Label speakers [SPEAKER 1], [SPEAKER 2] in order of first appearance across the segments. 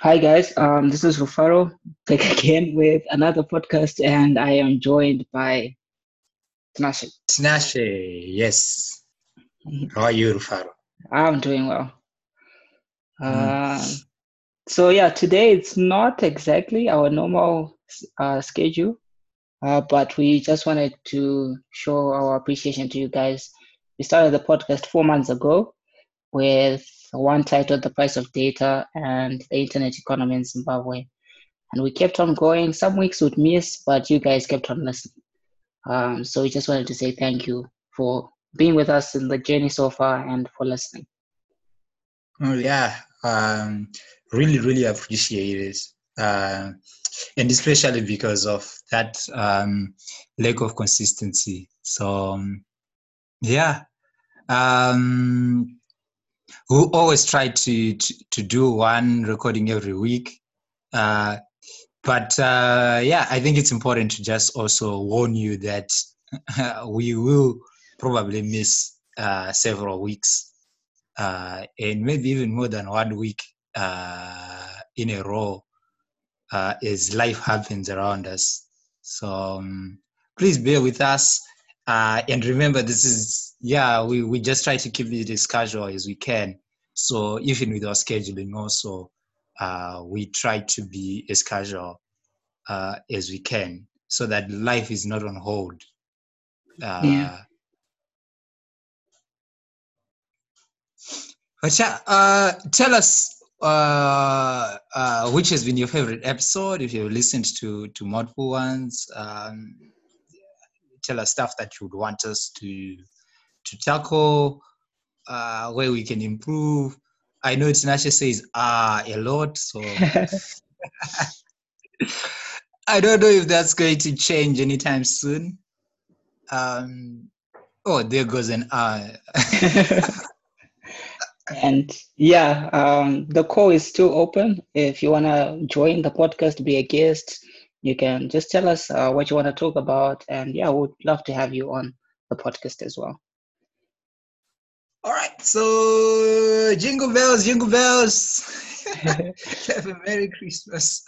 [SPEAKER 1] Hi guys, um, this is Rufaro back again with another podcast, and I am joined by Tinashe.
[SPEAKER 2] Tinashe, yes. How are you, Rufaro?
[SPEAKER 1] I'm doing well.
[SPEAKER 2] Mm.
[SPEAKER 1] Um, so yeah, today it's not exactly our normal uh, schedule, uh, but we just wanted to show our appreciation to you guys. We started the podcast four months ago with one titled The Price of Data and the Internet Economy in Zimbabwe. And we kept on going. Some weeks would miss, but you guys kept on listening. Um, so we just wanted to say thank you for being with us in the journey so far and for listening.
[SPEAKER 2] Oh, yeah, um, really, really appreciate it. Uh, and especially because of that um, lack of consistency. So, um, yeah. Um, we always try to, to, to do one recording every week. Uh, but uh, yeah, I think it's important to just also warn you that we will probably miss uh, several weeks uh, and maybe even more than one week uh, in a row uh, as life happens around us. So um, please bear with us. Uh, and remember, this is, yeah, we, we just try to keep it as casual as we can. So even with our scheduling, also, uh, we try to be as casual uh, as we can so that life is not on hold. Uh,
[SPEAKER 1] Yeah.
[SPEAKER 2] But uh, tell us uh, uh, which has been your favorite episode. If you've listened to to multiple ones, um, tell us stuff that you would want us to to tackle, uh, where we can improve. I know Tinashe says ah a lot, so I don't know if that's going to change anytime soon. Um, oh, there goes an ah.
[SPEAKER 1] and yeah, um, the call is still open. If you want to join the podcast, be a guest, you can just tell us uh, what you want to talk about. And yeah, we'd love to have you on the podcast as well.
[SPEAKER 2] All right, so jingle bells, jingle bells. Have a Merry Christmas.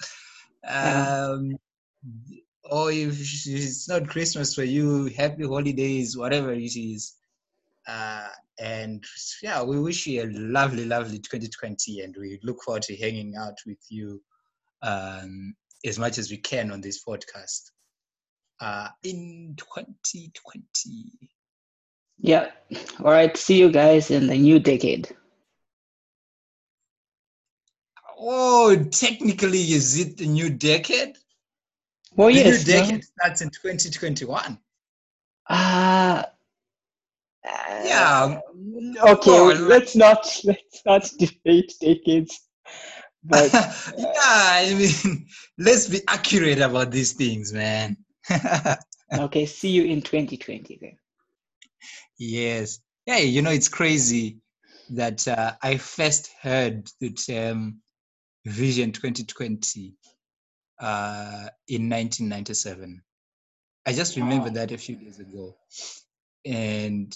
[SPEAKER 1] Yeah.
[SPEAKER 2] Um, or if it's not Christmas for you, happy holidays, whatever it is. Uh, and yeah, we wish you a lovely, lovely 2020, and we look forward to hanging out with you um, as much as we can on this podcast uh, in 2020.
[SPEAKER 1] Yeah. All right. See you guys in the new decade.
[SPEAKER 2] Oh, technically, is it the new decade?
[SPEAKER 1] Well,
[SPEAKER 2] the
[SPEAKER 1] yes.
[SPEAKER 2] new
[SPEAKER 1] no?
[SPEAKER 2] decade starts in 2021.
[SPEAKER 1] Uh,
[SPEAKER 2] Yeah.
[SPEAKER 1] Okay,
[SPEAKER 2] Oh,
[SPEAKER 1] let's not let's not debate decades. But
[SPEAKER 2] yeah, I mean, let's be accurate about these things, man.
[SPEAKER 1] okay, see you in 2020 then.
[SPEAKER 2] Yes. Yeah, you know, it's crazy that uh, I first heard the term Vision 2020 uh, in 1997. I just remember
[SPEAKER 1] Wow.
[SPEAKER 2] that a few days ago. And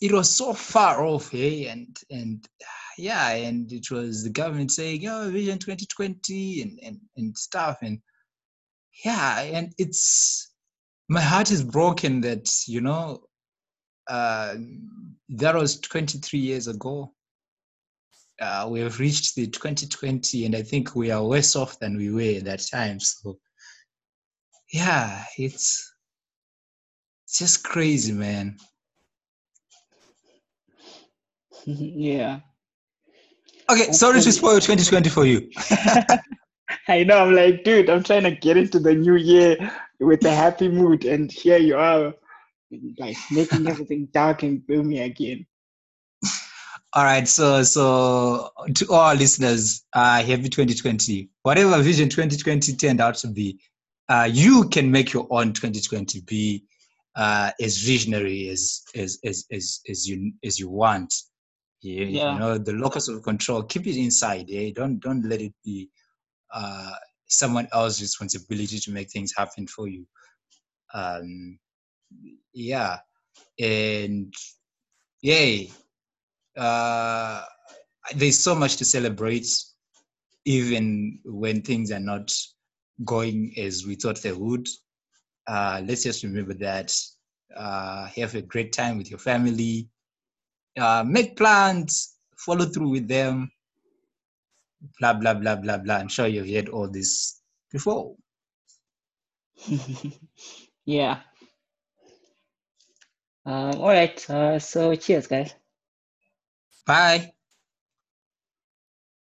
[SPEAKER 2] it was so far off, hey, and and yeah, and it was the government saying, "Oh, Vision 2020" and and and stuff, and yeah, and it's my heart is broken that you know uh, that was 23 years ago. Uh, we have reached the 2020, and I think we are worse off than we were at that time. So yeah, it's it's just crazy, man.
[SPEAKER 1] yeah.
[SPEAKER 2] Okay, sorry to spoil 2020 for you.
[SPEAKER 1] I know. I'm like, dude, I'm trying to get into the new year with a happy mood, and here you are, like making everything dark and gloomy again.
[SPEAKER 2] All right, so so to all our listeners, uh, happy 2020. Whatever vision 2020 turned out to be, uh, you can make your own 2020 be uh, as visionary as as as as as you as you want. You,
[SPEAKER 1] Yeah.
[SPEAKER 2] you know the locus of control. Keep it inside. Eh? Don't don't let it be uh, someone else's responsibility to make things happen for you. Um, yeah, and yay uh, there's so much to celebrate. even when things are not going as we thought they would. Uh, let's just remember that. Uh, have a great time with your family. Uh, make plans, follow through with them. Blah blah blah blah blah. I'm sure you've heard all this before.
[SPEAKER 1] yeah. Um, all right. Uh, so cheers, guys.
[SPEAKER 2] Bye.